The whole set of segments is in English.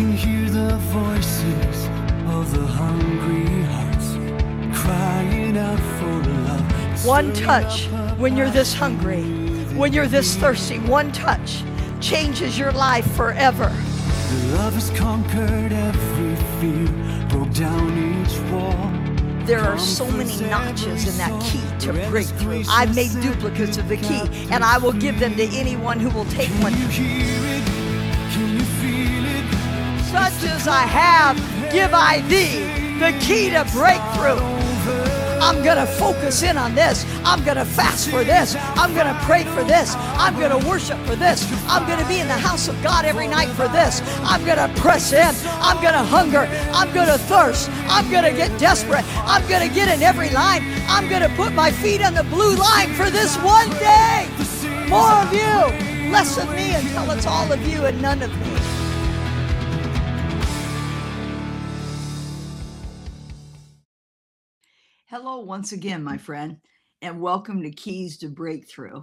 can hear the voices of the hungry hearts crying out for love. One touch when you're this hungry, when you're this thirsty, one touch changes your life forever. Love has conquered every fear, broke down each wall. There are so many notches in that key to breakthrough. I've made duplicates of the key, and I will give them to anyone who will take one. As I have, give I thee the key to breakthrough. I'm going to focus in on this. I'm going to fast for this. I'm going to pray for this. I'm going to worship for this. I'm going to be in the house of God every night for this. I'm going to press in. I'm going to hunger. I'm going to thirst. I'm going to get desperate. I'm going to get in every line. I'm going to put my feet on the blue line for this one day. More of you, less of me until it's all of you and none of me. Hello, once again, my friend, and welcome to Keys to Breakthrough.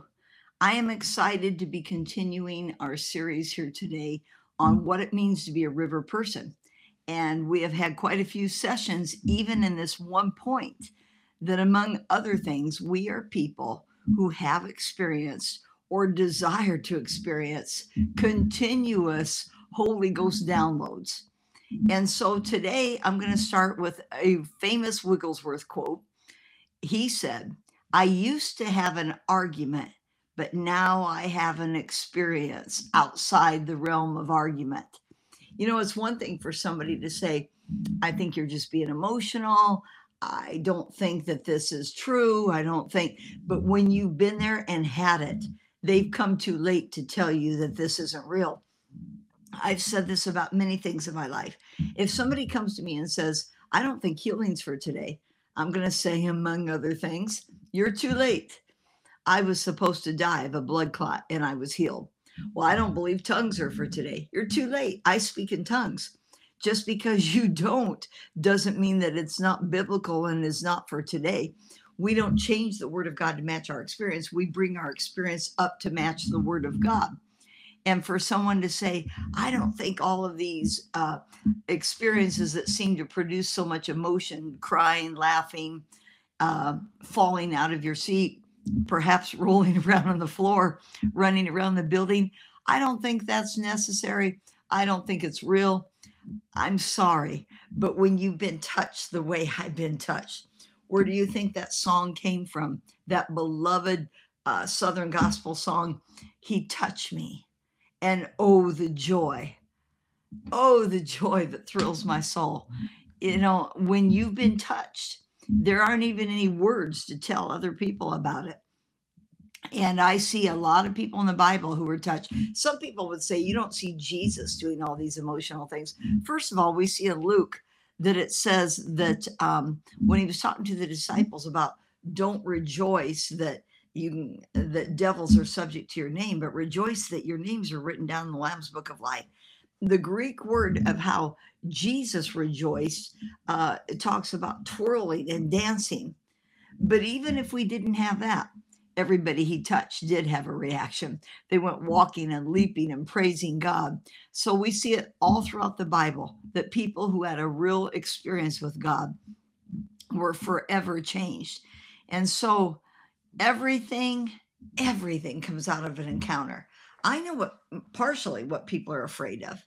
I am excited to be continuing our series here today on mm. what it means to be a river person. And we have had quite a few sessions, even in this one point, that among other things, we are people who have experienced or desire to experience mm. continuous Holy Ghost downloads. And so today I'm going to start with a famous Wigglesworth quote. He said, I used to have an argument, but now I have an experience outside the realm of argument. You know, it's one thing for somebody to say, I think you're just being emotional. I don't think that this is true. I don't think, but when you've been there and had it, they've come too late to tell you that this isn't real. I've said this about many things in my life. If somebody comes to me and says, I don't think healing's for today, I'm going to say, among other things, you're too late. I was supposed to die of a blood clot and I was healed. Well, I don't believe tongues are for today. You're too late. I speak in tongues. Just because you don't doesn't mean that it's not biblical and is not for today. We don't change the word of God to match our experience. We bring our experience up to match the word of God and for someone to say i don't think all of these uh, experiences that seem to produce so much emotion crying laughing uh, falling out of your seat perhaps rolling around on the floor running around the building i don't think that's necessary. I don't think it's real. I'm sorry but when you've been touched the way i've been touched where do you think that song came from? That beloved uh, southern gospel song he touched me and oh the joy. Oh the joy that thrills my soul. You know when you've been touched there aren't even any words to tell other people about it. And i see a lot of people in the bible who were touched. Some people would say you don't see jesus doing all these emotional things. First of all we see in luke that it says that um, when he was talking to the disciples about don't rejoice that you that devils are subject to your name, but rejoice that your names are written down in the Lamb's Book of Life. The Greek word of how Jesus rejoiced uh, talks about twirling and dancing. But even if we didn't have that, everybody he touched did have a reaction. They went walking and leaping and praising God. So we see it all throughout the Bible that people who had a real experience with God were forever changed. And so everything everything comes out of an encounter. I know what partially what people are afraid of.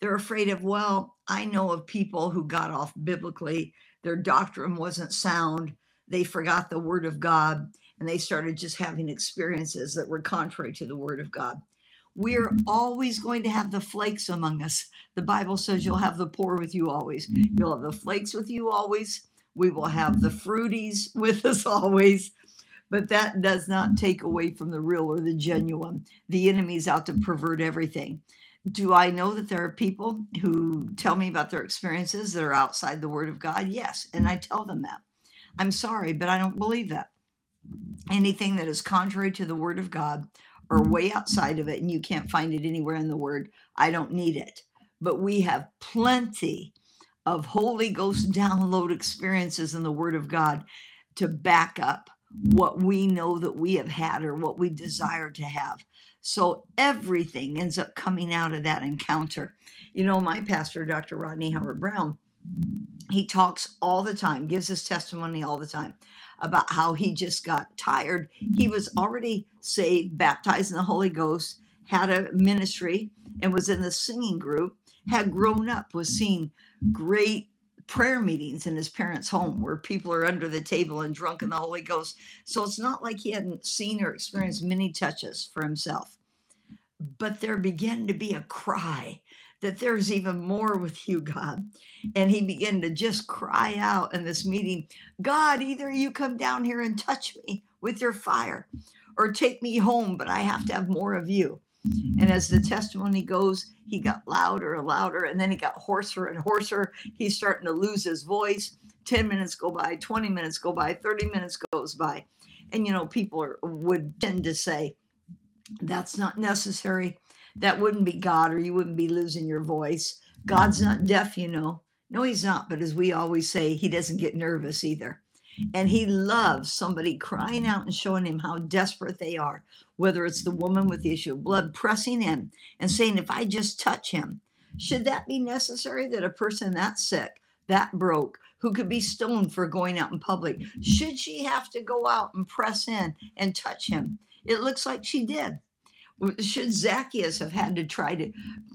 They're afraid of well i know of people who got off biblically their doctrine wasn't sound they forgot the word of god and they started just having experiences that were contrary to the word of god. We're always going to have the flakes among us. The bible says you'll have the poor with you always. Mm-hmm. You'll have the flakes with you always. We will have the fruities with us always but that does not mm. take away from the real or the mm. genuine. The enemy's out to mm. pervert everything. Do I know that there are people who tell me about their experiences that are outside the word of God? Yes. And I tell them that. I'm sorry, but I don't believe that. Anything that is contrary to the word of God or way outside of it, and you can't find it anywhere in the word, I don't need it. But we have plenty of Holy Ghost download experiences in the word of God to back up what we know that we have had or what we desire to have. So everything ends up coming out of that encounter. You know, my pastor, Dr. Rodney Howard Browne, he talks all the time, gives his testimony all the time about how he just got tired. He was already saved, baptized in the Holy Ghost, had a ministry, and was in the singing group, had grown up, was seeing great prayer meetings in his parents' home where people are under the table and drunk in the Holy Ghost. So it's not like he hadn't seen or experienced many touches for himself. But there began to be a cry that there's even more with you, God. And he began to just cry out in this meeting God, either you come down here and touch me with your fire or take me home, but I have to have more of you. And as the testimony goes, he got louder and louder, and then he got hoarser and hoarser. He's starting to lose his voice. 10 minutes go by, 20 minutes go by, 30 minutes goes by. And, you know, people are, would tend to say, that's not necessary. That wouldn't be God, or you wouldn't be losing your voice. God's not deaf, you know. No, he's not. But as we always say, he doesn't get nervous either. And he loves somebody crying out and showing him how desperate they are, whether it's the woman with the issue of blood pressing in and saying, If I just touch him, should that be necessary that a person that sick, that broke, who could be stoned for going out in public, should she have to go out and press in and touch him? It looks like she did. Should Zacchaeus have had to try to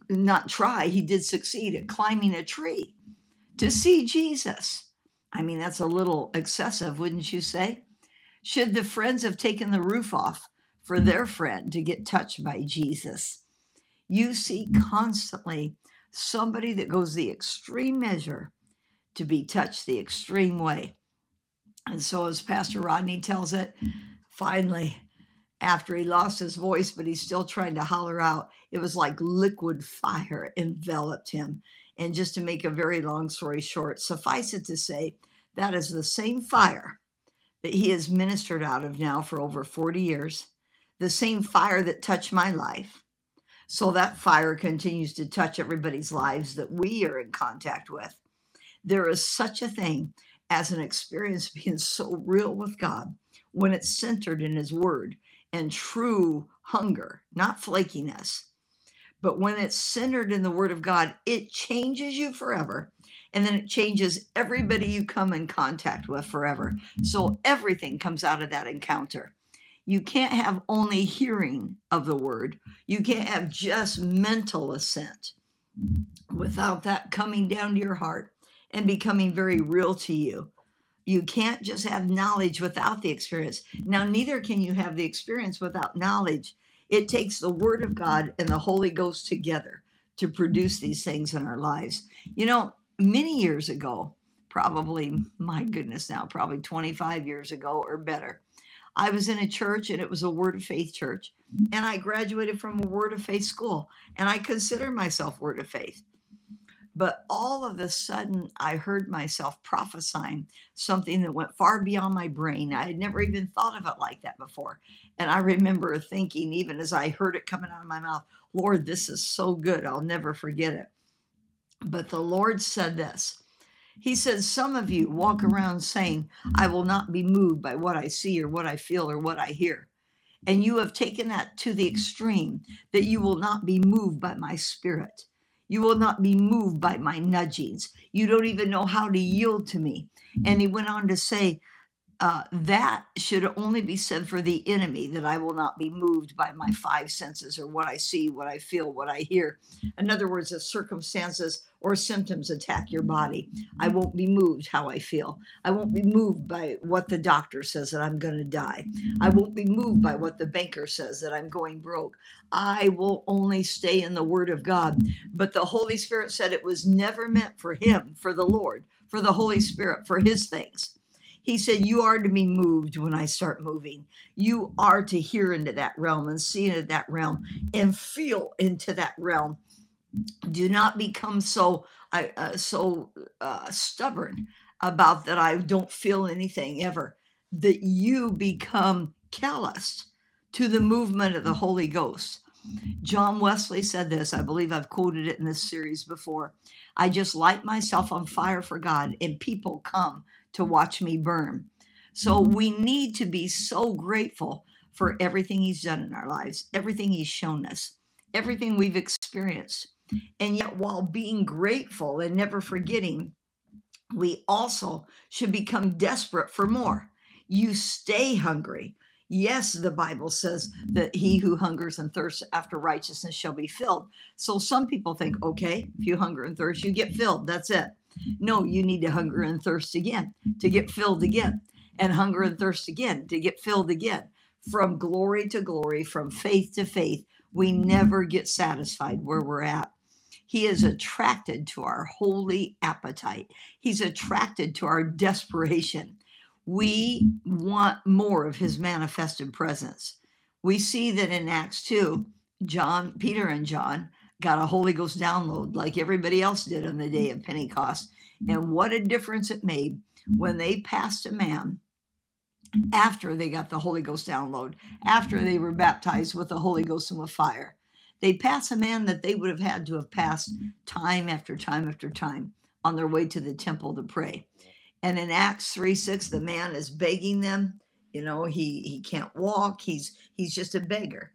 not try, he did succeed at climbing a tree to see Jesus? I mean, that's a little excessive, wouldn't you say? Should the friends have taken the roof off for mm. their friend to get touched by Jesus? You see constantly somebody that goes the extreme measure to be touched the extreme way. And so, as Pastor Rodney tells it, finally, after he lost his voice, but he's still trying to holler out, it was like liquid fire enveloped him. And just to make a very long story short, suffice it to say, that is the same fire that he has ministered out of now for over 40 years, the same fire that touched my life. So that fire continues to touch everybody's lives that we are in contact with. There is such a thing as an experience being so real with God when it's centered in His Word and true hunger, not flakiness. But when it's centered in the Word of God, it changes you forever. And then it changes everybody you come in contact with forever. So everything comes out of that encounter. You can't have only hearing of the Word, you can't have just mental assent without that coming down to your heart and becoming very real to you. You can't just have knowledge without the experience. Now, neither can you have the experience without knowledge. It takes the Word of God and the Holy Ghost together to produce these things in our lives. You know, many years ago, probably, my goodness, now, probably 25 years ago or better, I was in a church and it was a Word of Faith church. And I graduated from a Word of Faith school. And I consider myself Word of Faith. But all of a sudden, I heard myself prophesying something that went far beyond my brain. I had never even thought of it like that before. And I remember thinking, even as I heard it coming out of my mouth, Lord, this is so good. I'll never forget it. But the Lord said this He said, Some of you walk around saying, I will not be moved by what I see or what I feel or what I hear. And you have taken that to the extreme that you will not be moved by my spirit. You will not be moved by my nudgings. You don't even know how to yield to me. And he went on to say, uh, that should only be said for the enemy that I will not be moved by my mm. five senses or what I see, what I feel, what I hear. In other words, if circumstances or symptoms attack your body, I mm. won't be moved how I feel. I won't be moved by what the doctor says that I'm going to die. I mm. won't be moved by what the banker says that I'm going broke. I will only stay in the word of God. But the Holy Spirit said it was never meant for him, for the Lord, for the Holy Spirit, for his things. He said, You are to be moved when I start moving. You are to hear into that realm and see into that realm and feel into that realm. Do not become so uh, so uh, stubborn about that I don't feel anything ever. That you become callous to the movement of the Holy Ghost. John Wesley said this. I believe I've quoted it in this series before. I just light myself on fire for God, and people come to watch me burn. So mm-hmm. we need to be so grateful for everything He's done in our lives, everything He's shown us, everything we've experienced. And yet, while being grateful and never forgetting, we also should become desperate for more. You stay hungry. Yes, the Bible says that he who hungers and thirsts after righteousness shall be filled. So some people think, okay, if you hunger and thirst, you get filled. That's it. No, you need to hunger and thirst again to get filled again, and hunger and thirst again to get filled again. From glory to glory, from faith to faith, we never get satisfied where we're at. He is attracted to our holy appetite. He's attracted to our desperation. We want more of his manifested presence. We see that in Acts 2, John, Peter and John got a Holy Ghost download like everybody else did on the day of Pentecost. And what a difference it made when they passed a man after they got the Holy Ghost download, after they were baptized with the Holy Ghost and with fire. They pass a man that they would have had to have passed time after time after time on their way to the temple to pray. And in Acts 3 6, the man is begging them. You know, he he can't walk, he's he's just a beggar.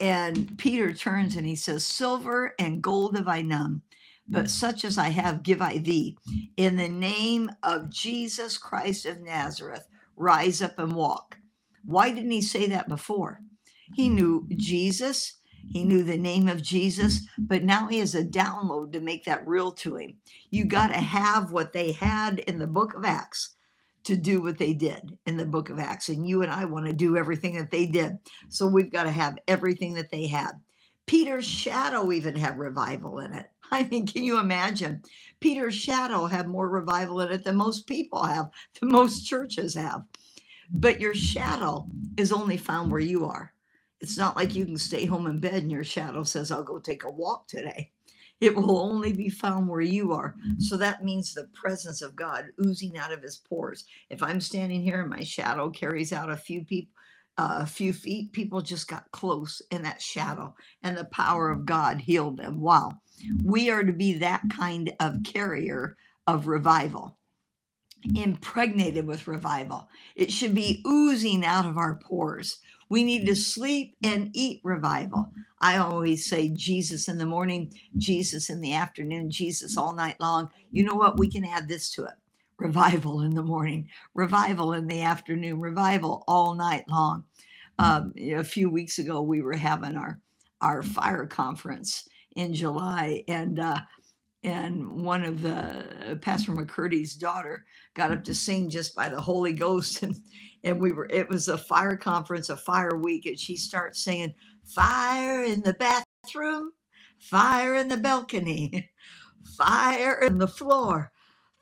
And Peter turns and he says, Silver and gold have I none, but mm. such as I have give I thee. In the name of Jesus Christ of Nazareth, rise up and walk. Why didn't he say that before? He mm. knew Jesus, he knew the name of Jesus, but now he has a download to make that real to him. You got to have what they had in the book of Acts to do what they did in the book of Acts. And you and I want to do everything that they did. So we've got to have everything that they had. Peter's shadow even had revival in it. I mean, can you imagine? Peter's shadow had more revival in it than most people have, than most churches have. But your shadow is only found where you are. It's not like you can stay home in bed and your shadow says, I'll go take a walk today. It will only be found where you are. Mm-hmm. So that means the presence of God oozing out of his pores. If I'm standing here and my shadow carries out a few people, uh, a few feet, people just got close in that shadow and the power of mm-hmm. God healed them. Wow. Mm-hmm. We are to be that kind of carrier of revival impregnated with revival. It should be oozing out of our pores. We need to sleep and eat revival. I always say Jesus in the morning, Jesus in the afternoon, Jesus all night long. You know what? We can add this to it revival in the morning, revival in the afternoon, revival all night long. Um, a few weeks ago, we were having our our fire conference in July, and uh, and one of the uh, Pastor McCurdy's daughter got up to sing just by the Holy Ghost, and and we were it was a fire conference, a fire week, and she starts saying, "Fire in the bathroom, fire in the balcony, fire in the floor,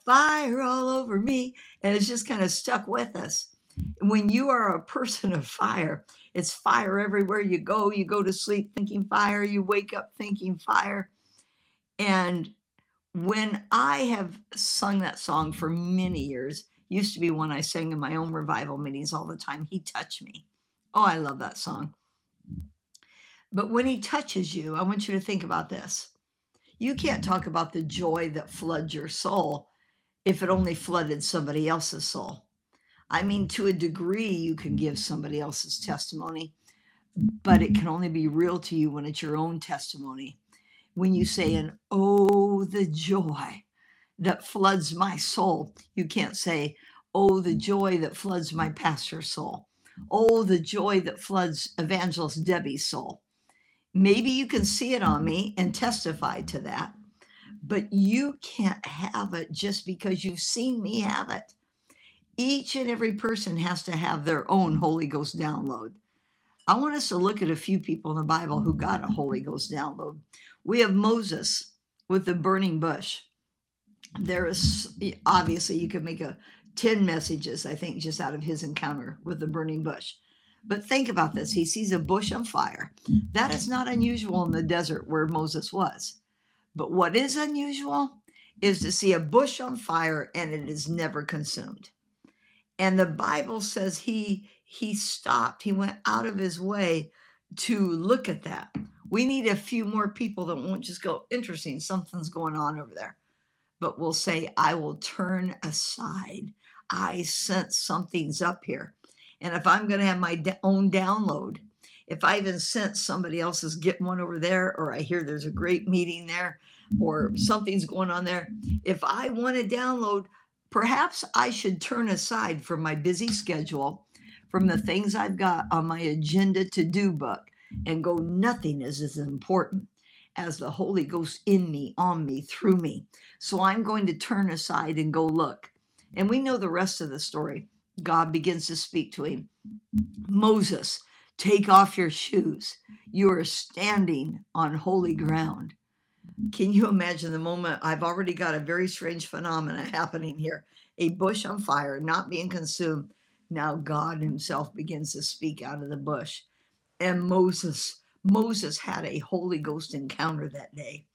fire all over me," and it's just kind of stuck with us. When you are a person of fire, it's fire everywhere you go. You go to sleep thinking fire, you wake up thinking fire. And when I have sung that song for many years, used to be one I sang in my own revival meetings all the time. He touched me. Oh, I love that song. But when he touches you, I want you to think about this. You can't talk about the joy that floods your soul if it only flooded somebody else's soul. I mean, to a degree, you can give somebody else's testimony, but it can only be real to you when it's your own testimony when you say and oh the joy that floods my soul. You can't say oh the mm. joy that floods my mm. pastor's soul. Oh the joy that floods evangelist debbie's soul. Maybe you can see it on mm. me and testify to that but you can't have it just because you've seen me have it. Each and every person has to have their own holy ghost download. I want us to look at a few people in the bible who got a holy ghost download. We have Moses with the burning bush. There is obviously you could make a 10 messages, I think, just out of his encounter with the burning bush. But think about this he sees a bush on fire. That is not unusual in the desert where Moses was. But what is unusual is to see a bush on fire and it is never consumed. And the Bible says he he stopped. He went out of his way to look at that. We need a few more people that won't just go, interesting, something's going on over there, but will say, I will turn aside. I sense something's up here. And if I'm going to have my own download, if I even sense somebody else is getting one over there, or I hear there's a great meeting there, or something's going on there, if I want to download, perhaps I should turn aside from my busy schedule, from the things I've got on my agenda to do book, and go, nothing is as important as the Holy Ghost in me, on me, through me. So I'm going to turn aside and go look. And we know the rest of the story. God begins to speak to him Moses, take off your shoes. You are standing on holy ground. Can you imagine the moment? I've already got a very strange phenomena happening here a bush on fire, not being consumed. Now God Himself begins to speak out of the bush. And Moses, Moses had a Holy Ghost encounter that day.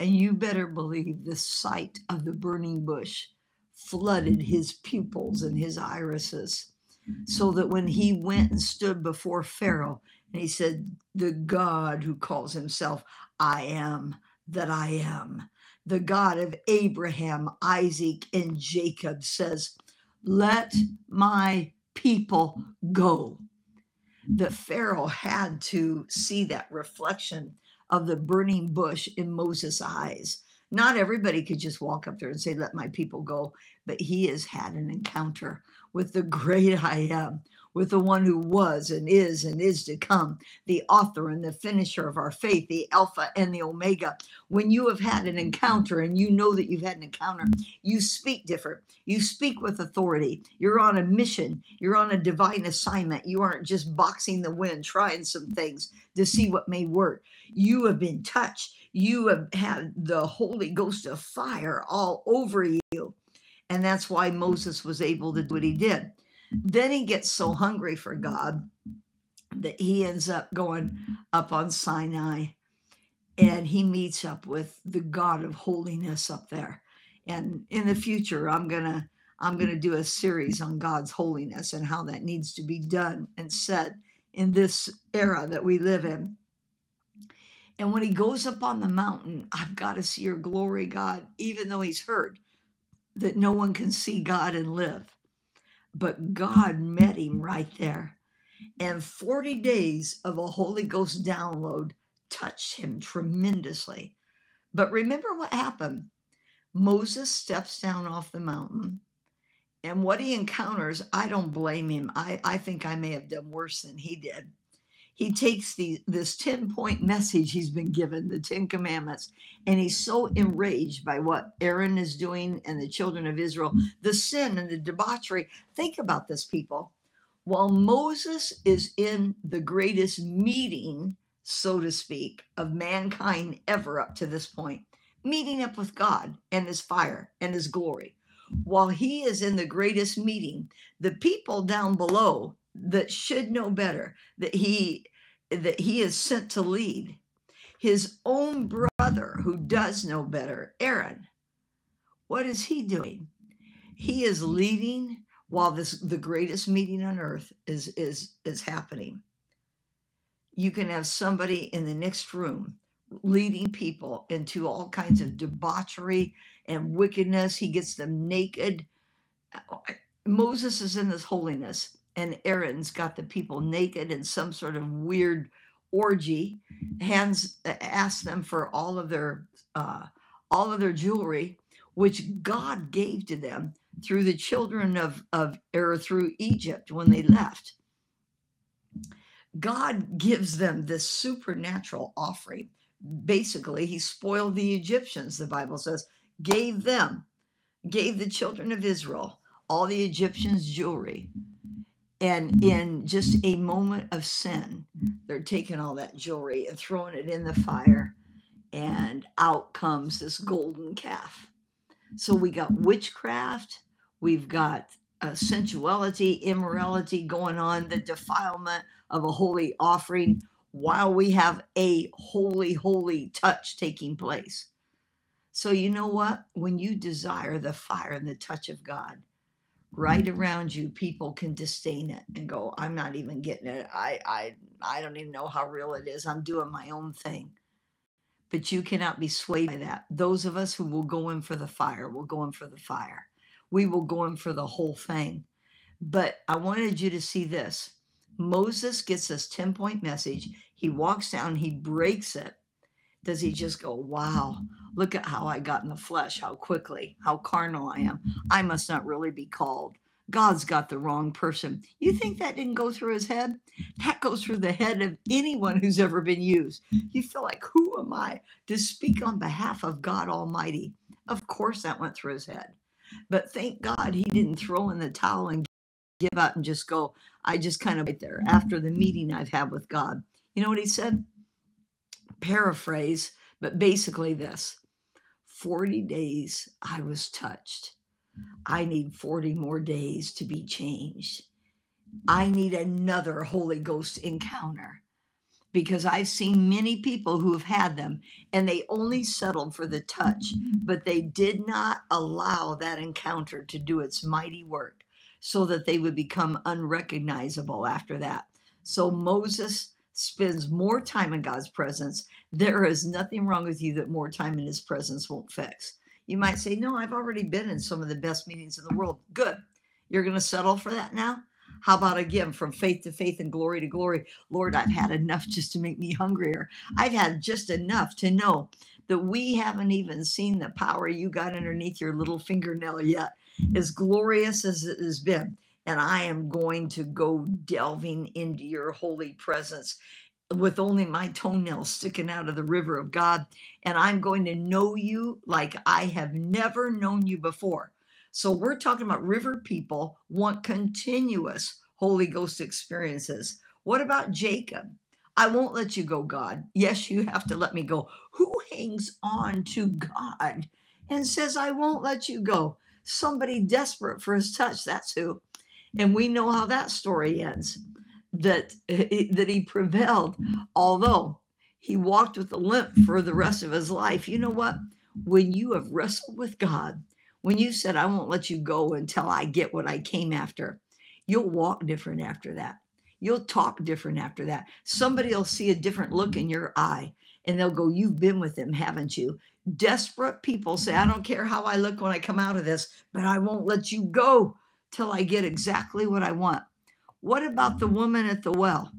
And you better believe the sight of the burning bush flooded mm-hmm. his pupils and his irises, mm-hmm. so that when he went and stood before Pharaoh and he said, The God who calls himself I am that I am, the God of Abraham, Isaac, and Jacob says, Let my people go. The Pharaoh had to see that reflection of the burning bush in Moses' eyes. Not everybody could just walk up there and say, Let my people go, but he has had an encounter with the great I am with the one who was and is and is to come, the author and the finisher of our faith, the Alpha and the Omega. When you have had an encounter and you know that you've had an encounter, you speak different. You speak with authority. You're on a mission. You're on a divine assignment. You aren't just boxing the wind, trying some things to see what may work. You have been touched. You have had the Holy Ghost of fire all over you. And that's why Moses was able to do what he did. Then he gets so hungry for God that he ends up going up on Sinai and he meets up with the God of holiness up there. And in the future, I'm going to I'm going to do a series on God's holiness and how that needs to be done and said in this era that we live in. And when he goes up on the mountain, I've got to see your glory, God, even though he's heard that no one can see God and live but God met him right there. And 40 days of a Holy Ghost download touched him tremendously. But remember what happened? Moses steps down off the mountain, and what he encounters, I don't blame him. I, I think I may have done worse than he did he takes the, this 10 point message he's been given, the 10 commandments, and he's so enraged by what Aaron is doing and the children of Israel, hmm. the sin and the debauchery. Think about this, people. While Moses is in the greatest meeting, so to speak, of mankind ever up to this point, meeting up with God and his fire and his glory, while he is in the greatest meeting, the people down below that should know better that he that he is sent to lead. His own brother who does know better aaron what is he doing? He is leading while this the greatest meeting on earth is is is happening. You can have somebody in the next room leading people into all kinds of debauchery and wickedness. He gets them naked. Moses is in this holiness and Aaron's got the people naked in some sort of weird orgy, hands asked them for all of their uh, all of their jewelry, which God gave to them through the children of of or through Egypt when they left. God gives them this supernatural offering. Basically, he spoiled the Egyptians, the Bible says, gave them, gave the children of Israel all the Egyptians' jewelry and in just a moment of sin, they're taking all that jewelry and throwing it in the fire, and out comes this golden calf. So we got witchcraft, we've got uh, sensuality, immorality going on, the defilement of a holy offering, while we have a holy, holy touch taking place. So, you know what? When you desire the fire and the touch of God, right mm-hmm. around you people can disdain it and go i'm not even getting it i i i don't even know how real it is i'm doing my own thing but you cannot be swayed by that those of us who will go in for the fire will go in for the fire we will go in for the whole thing But I wanted you to see this. Moses gets this 10 point message. He walks down, he breaks it. Does he just go, Wow, look at how I got in the flesh, how quickly, how carnal I am? I must not really be called. God's got the wrong person. You think that didn't go through his head? That goes through the head of anyone who's ever been used. You feel like, Who am I to speak on behalf of God Almighty? Of course, that went through his head. But thank God he didn't throw in the towel and give up and just go, I just kind of right there after the meeting I've had with God. You know what he said? Paraphrase, but basically this 40 days I was touched. I need 40 more days to be changed. I need another Holy Ghost encounter because I've seen many people who have had them and they only settled for the touch, but they did not allow that encounter to do its mighty work so that they would become unrecognizable after that. So Moses spends more time in God's presence. There is nothing wrong with you that more time in his presence won't fix. You might say, No, I've already been in some of the best meetings in the world. Good. You're going to settle for that now? How about again, from faith to faith and glory to glory? Lord, I've had enough just to make me hungrier. I've had just enough to know that we haven't even seen the power you got underneath your little fingernail yet as glorious as it has been. And I am going to go delving into your holy presence with only my toenails sticking out of the river of God. And I'm going to know you like I have never known you before. So we're talking about river people want continuous Holy Ghost experiences. What about Jacob? I won't let you go, God. Yes, you have to let me go. Who hangs on to God and says, I won't let you go? somebody desperate for his touch. That's who. And we know how that story ends that, eh, eh, that he prevailed, although he walked with a limp for the rest of his life. You know what? When you have wrestled with God, when you said, I won't let you go until I get what I came after, you'll walk different after that. You'll talk different after that. Somebody will see a different look in your eye and they'll go, You've been with him, haven't you? Desperate people say, I don't care how I look when I come out of this, but I won't let you go till I get exactly what I want. What about the woman at the well?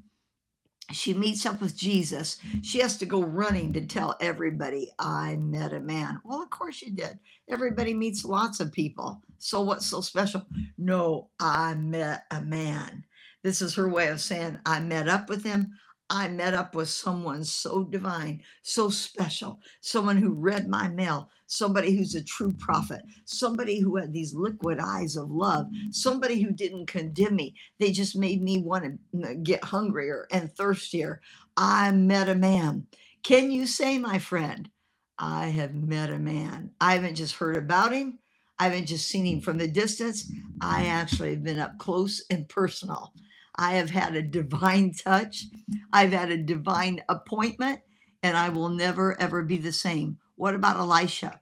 She meets up with Jesus. She has to go running to tell everybody, I met a man. Well, of course you did. Everybody meets lots of people. So what's so special? No, I met a man. This is her way of saying, I met up with him. I met up with someone so divine, so special, someone who read my mail, somebody who's a true prophet, somebody who had these liquid eyes of love, somebody who didn't condemn me. They just made me want to uh, get hungrier and thirstier. I met a man. Can you say, my friend, I have met a man? I haven't just heard about him. I haven't just seen him from the distance. I actually have been up close and personal. I have had a divine touch. I've had a divine appointment, and I will never, ever be the same. What about Elisha?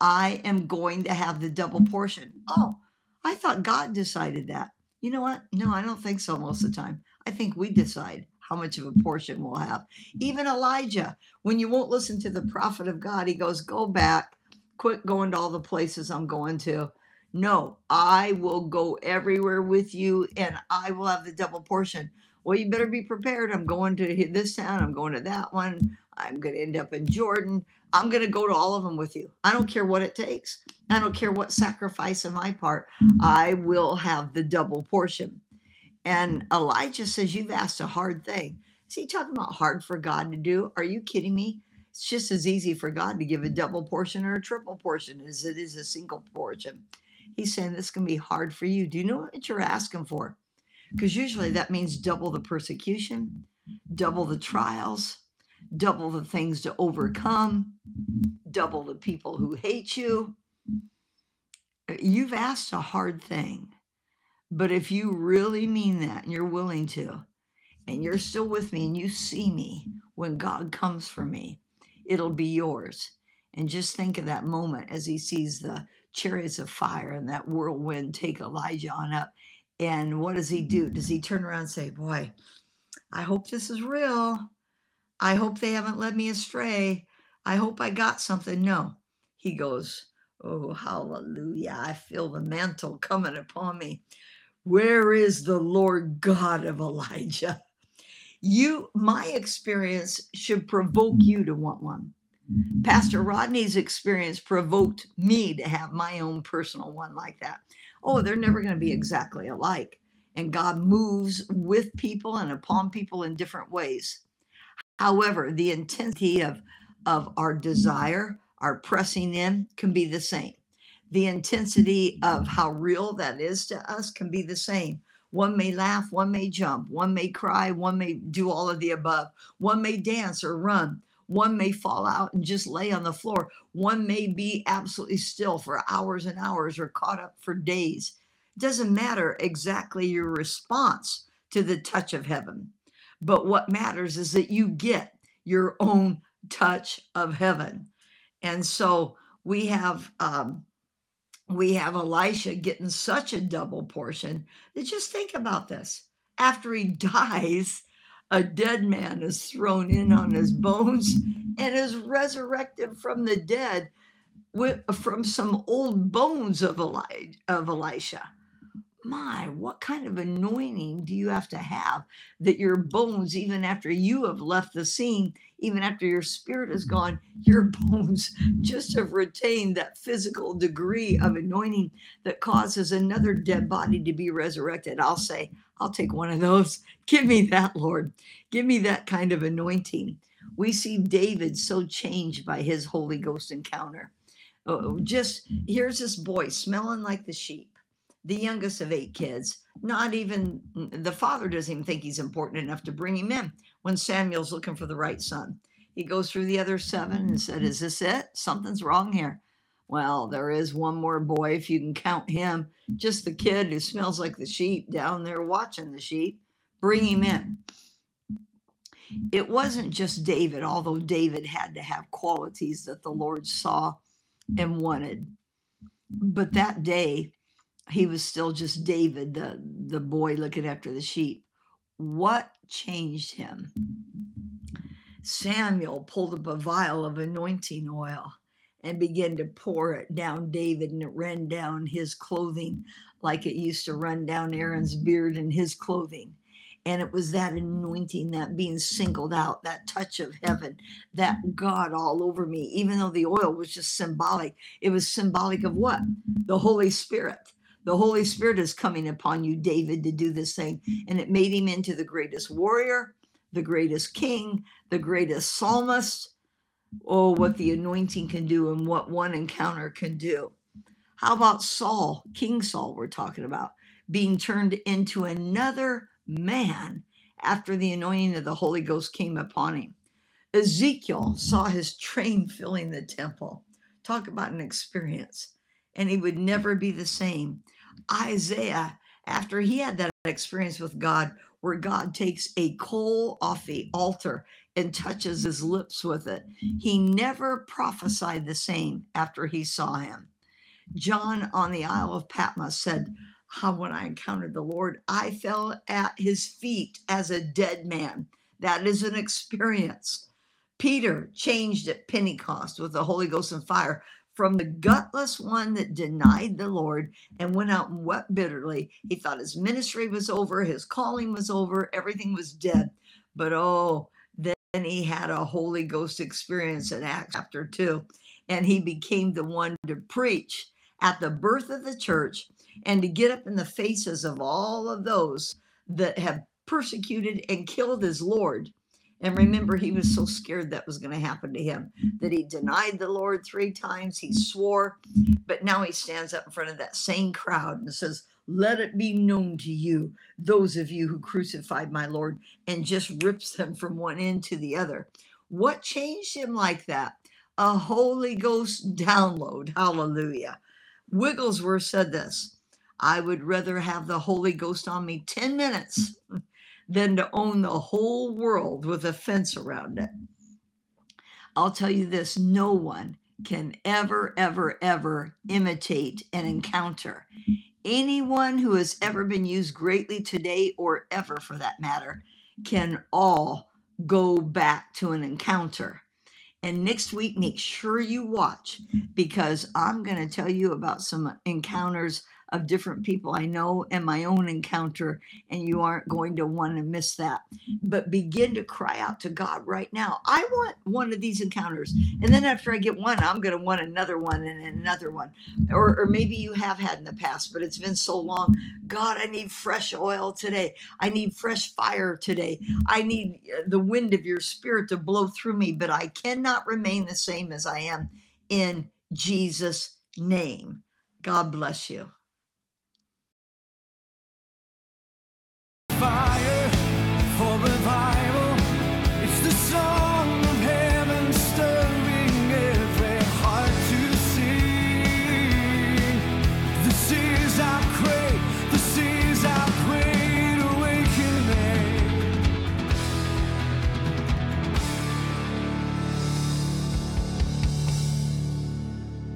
I am going to have the double portion. Oh, I thought God decided that. You know what? No, I don't think so most of the time. I think we decide how much of a portion we'll have. Even Elijah, when you won't listen to the prophet of God, he goes, Go back, quit going to all the places I'm going to. No, I will go everywhere with you and I will have the double portion. Well, you better be prepared. I'm going to this town. I'm going to that one. I'm going to end up in Jordan. I'm going to go to all of them with you. I don't care what it takes. I don't care what sacrifice on my part. I will have the double portion. And Elijah says, You've asked a hard thing. Is he talking about hard for God to do? Are you kidding me? It's just as easy for God to give a double portion or a triple portion as it is a single portion. He's saying this can be hard for you. Do you know what you're asking for? Because usually that means double the persecution, double the trials, double the things to overcome, double the people who hate you. You've asked a hard thing. But if you really mean that and you're willing to, and you're still with me and you see me when God comes for me, it'll be yours. And just think of that moment as he sees the chariots of fire and that whirlwind take Elijah on up. And what does he do? Does he turn around and say, Boy, I hope this is real. I hope they haven't led me astray. I hope I got something. No, he goes, Oh, hallelujah. I feel the mantle coming upon me. Where is the Lord God of Elijah? You, my experience should provoke hmm. you to want one. Pastor Rodney's experience provoked me to have my own personal one like that. Oh, they're never going to be exactly alike. And God moves with people and upon people in different ways. However, the intensity of, of our desire, our pressing in, can be the same. The intensity of how real that is to us can be the same. One may laugh, one may jump, one may cry, one may do all of the above, one may dance or run, one may fall out and just lay on the floor, one may be absolutely still for hours and hours or caught up for days. It doesn't matter exactly your response to the touch of heaven. But what matters is that you get your own touch of heaven. And so we have um, we have Elisha getting such a double portion that just think about this. After he dies, a dead man is thrown in on his bones and is resurrected from the dead with, from some old bones of, Eli- of Elisha my, what kind of anointing do you have to have that your bones, even after you have left the scene, even after your spirit is gone, your bones just have retained that physical degree of anointing that causes another dead body to be resurrected? I'll say, I'll take one of those. Give me that, Lord. Give me that kind of anointing. We see David so changed by his Holy Ghost encounter. Oh, oh just here's this boy smelling like the sheep the youngest of eight kids. Not even mm, the father doesn't even think he's important enough to bring him in when Samuel's looking for the right son. He goes through the other seven and said, Is this it? Something's wrong here. Well, there is one more boy, if you can count him, just the kid who smells like the sheep down there watching the sheep. Bring him in. It wasn't just David, although David had to have qualities that the Lord saw and wanted. But that day, he was still just David, the, the boy looking after the sheep. What changed him? Samuel pulled up a vial of anointing oil and began to pour it down David, and it ran down his clothing like it used to run down Aaron's beard and his clothing. And it was that anointing, that being singled out, that touch of heaven, that God all over me, even though the oil was just symbolic. It was symbolic of what? The Holy Spirit the Holy Spirit is coming upon you, David, to do this thing. And it made him into the greatest warrior, the greatest king, the greatest psalmist. Oh, what the anointing can do and what one encounter can do. How about Saul, King Saul, we're talking about, being turned into another man after the anointing of the Holy Ghost came upon him? Ezekiel saw his train filling the temple. Talk about an experience. And he would never be the same. Isaiah, after he had that experience with God, where God takes a coal off the altar and touches his lips with it, he never prophesied the same after he saw him. John on the Isle of Patmos said, How when I encountered the Lord, I fell at his feet as a dead man. That is an experience. Peter changed at Pentecost with the Holy Ghost and fire from the gutless one that denied the Lord and went out and wept bitterly. He thought his ministry was over, his calling was over, everything was dead. But oh, then he had a Holy Ghost experience in Acts chapter 2, and he became the one to preach at the birth of the church and to get up in the faces of all of those that have persecuted and killed his Lord and remember, he was so scared that was going to happen to him that he denied the Lord three times. He swore, but now he stands up in front of that same crowd and says, Let it be known to you, those of you who crucified my Lord, and just rips them from one end to the other. What changed him like that? A Holy Ghost download. Hallelujah. Wigglesworth said this I would rather have the Holy Ghost on me 10 minutes than to own the whole world with a fence around it. I'll tell you this no one can ever, ever, ever imitate an encounter. Anyone who has ever been used greatly today, or ever for that matter, can all go back to an encounter. And next week, make sure you watch because I'm going to tell you about some encounters of different people I know and my own encounter, and you aren't going to want to miss that. But begin to cry out to God right now. I want one of these encounters. And then after I get one, I'm going to want another one and another one. Or, or maybe you have had in the past, but it's been so long. God, I need fresh oil today. I need fresh fire today. I need uh, the wind of your spirit to blow through me, but I cannot remain the same as I am in Jesus' name. God bless you. Fire